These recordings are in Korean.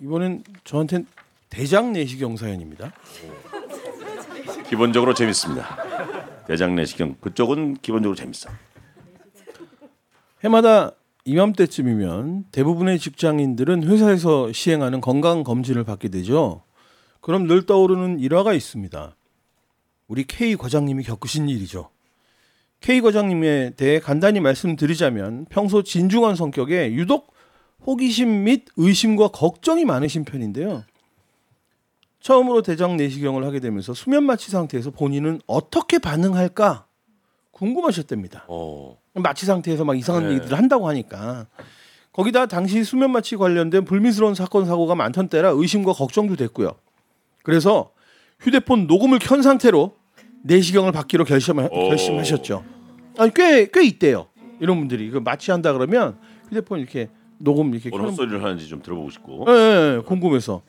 이번엔 저한텐 대장 내시경 사연입니다. 기본적으로 재밌습니다. 대장 내시경 그쪽은 기본적으로 재밌어. 해마다 이맘때쯤이면 대부분의 직장인들은 회사에서 시행하는 건강 검진을 받게 되죠. 그럼 늘 떠오르는 일화가 있습니다. 우리 K 과장님이 겪으신 일이죠. K 과장님에 대해 간단히 말씀드리자면 평소 진중한 성격에 유독 호기심 및 의심과 걱정이 많으신 편인데요. 처음으로 대장 내시경을 하게 되면서 수면 마취 상태에서 본인은 어떻게 반응할까 궁금하셨답니다. 어. 마취 상태에서 막 이상한 네. 얘기들을 한다고 하니까 거기다 당시 수면 마취 관련된 불미스러운 사건 사고가 많던 때라 의심과 걱정도 됐고요. 그래서 휴대폰 녹음을 켠 상태로 내시경을 받기로 결심 오. 결심하셨죠. 아니 꽤 꽤 있대요. 이런 분들이 그 마취한다 그러면 휴대폰 이렇게 녹음 이렇게 어느 켜놓은 소리를 하는지 좀 들어보고 싶고. 예, 예, 예, 궁금해서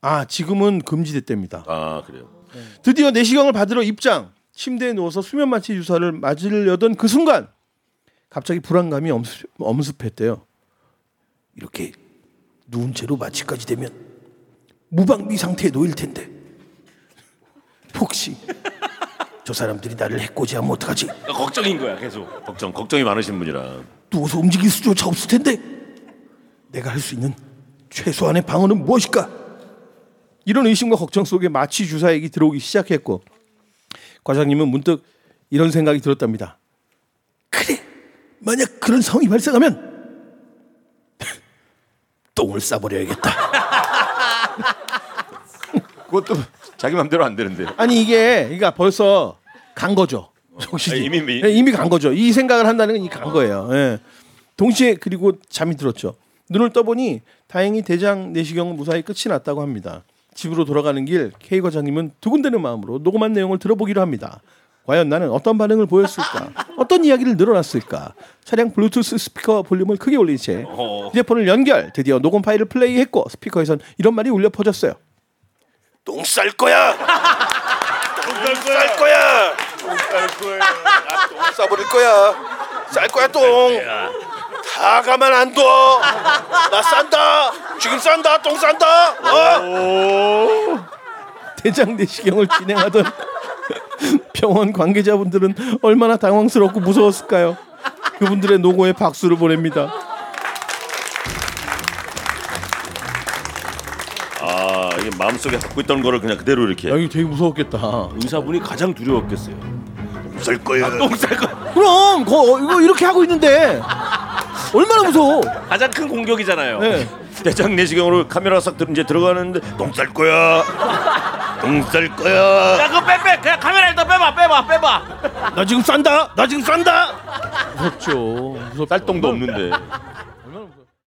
아 지금은 금지됐답니다. 아 그래요. 드디어 내시경을 받으러 입장. 침대에 누워서 수면 마취 주사를 맞으려던 그 순간 갑자기 불안감이 엄습, 엄습했대요. 이렇게 누운 채로 마취까지 되면 무방비 상태에 놓일 텐데 혹시 저 사람들이 나를 해코지하면 어떡하지? 걱정인 거야 계속. 걱정 걱정이 많으신 분이라. 누워서 움직일 수조차 없을 텐데 내가 할 수 있는 최소한의 방어는 무엇일까? 이런 의심과 걱정 속에 마취 주사액이 들어오기 시작했고 과장님은 문득 이런 생각이 들었답니다. 그래, 만약 그런 상황이 발생하면 똥을 싸버려야겠다. 그것도 자기 맘대로 안 되는데. 아니 이게 그러니까 벌써 간 거죠. 정신이 아, 이미 미- 예, 이미 간 거죠. 이 생각을 한다는 건 이미 간 거예요. 예. 동시에 그리고 잠이 들었죠. 눈을 떠보니 다행히 대장 내시경은 무사히 끝이 났다고 합니다. 집으로 돌아가는 길 K 과장님은 두근대는 마음으로 녹음한 내용을 들어보기로 합니다. 과연 나는 어떤 반응을 보였을까? 어떤 이야기를 늘어놨을까? 차량 블루투스 스피커 볼륨을 크게 올린 채 휴대폰을 연결. 드디어 녹음 파일을 플레이했고 스피커에선 이런 말이 울려 퍼졌어요. 똥 쌀 거야. 똥 쌀 거야. 할 거야. 똥 싸버릴 거야. 쌀 거야 똥. 다 가만 안 둬. 나 싼다. 지금 싼다. 똥 싼다. 어? 대장 내시경을 진행하던 병원 관계자분들은 얼마나 당황스럽고 무서웠을까요? 그분들의 노고에 박수를 보냅니다. 아 이게 마음속에 갖고 있던 거를 그냥 그대로 이렇게. 야, 이거 되게 무서웠겠다. 의사분이 가장 두려웠겠어요. 쌀 거야. 똥쌀 거. 그럼 거, 이거 이렇게 하고 있는데 얼마나 무서워? 가장 큰 공격이잖아요. 네. 대장 내시경으로 카메라 싹 들- 이제 들어가는데 똥쌀 거야. 똥쌀 거야. 야 그거 빼빼 그냥 카메라 일단 빼봐 빼봐 빼봐. 나 지금 싼다. 나 지금 싼다. 무섭죠. 무섭. 쌀 똥도 없는데.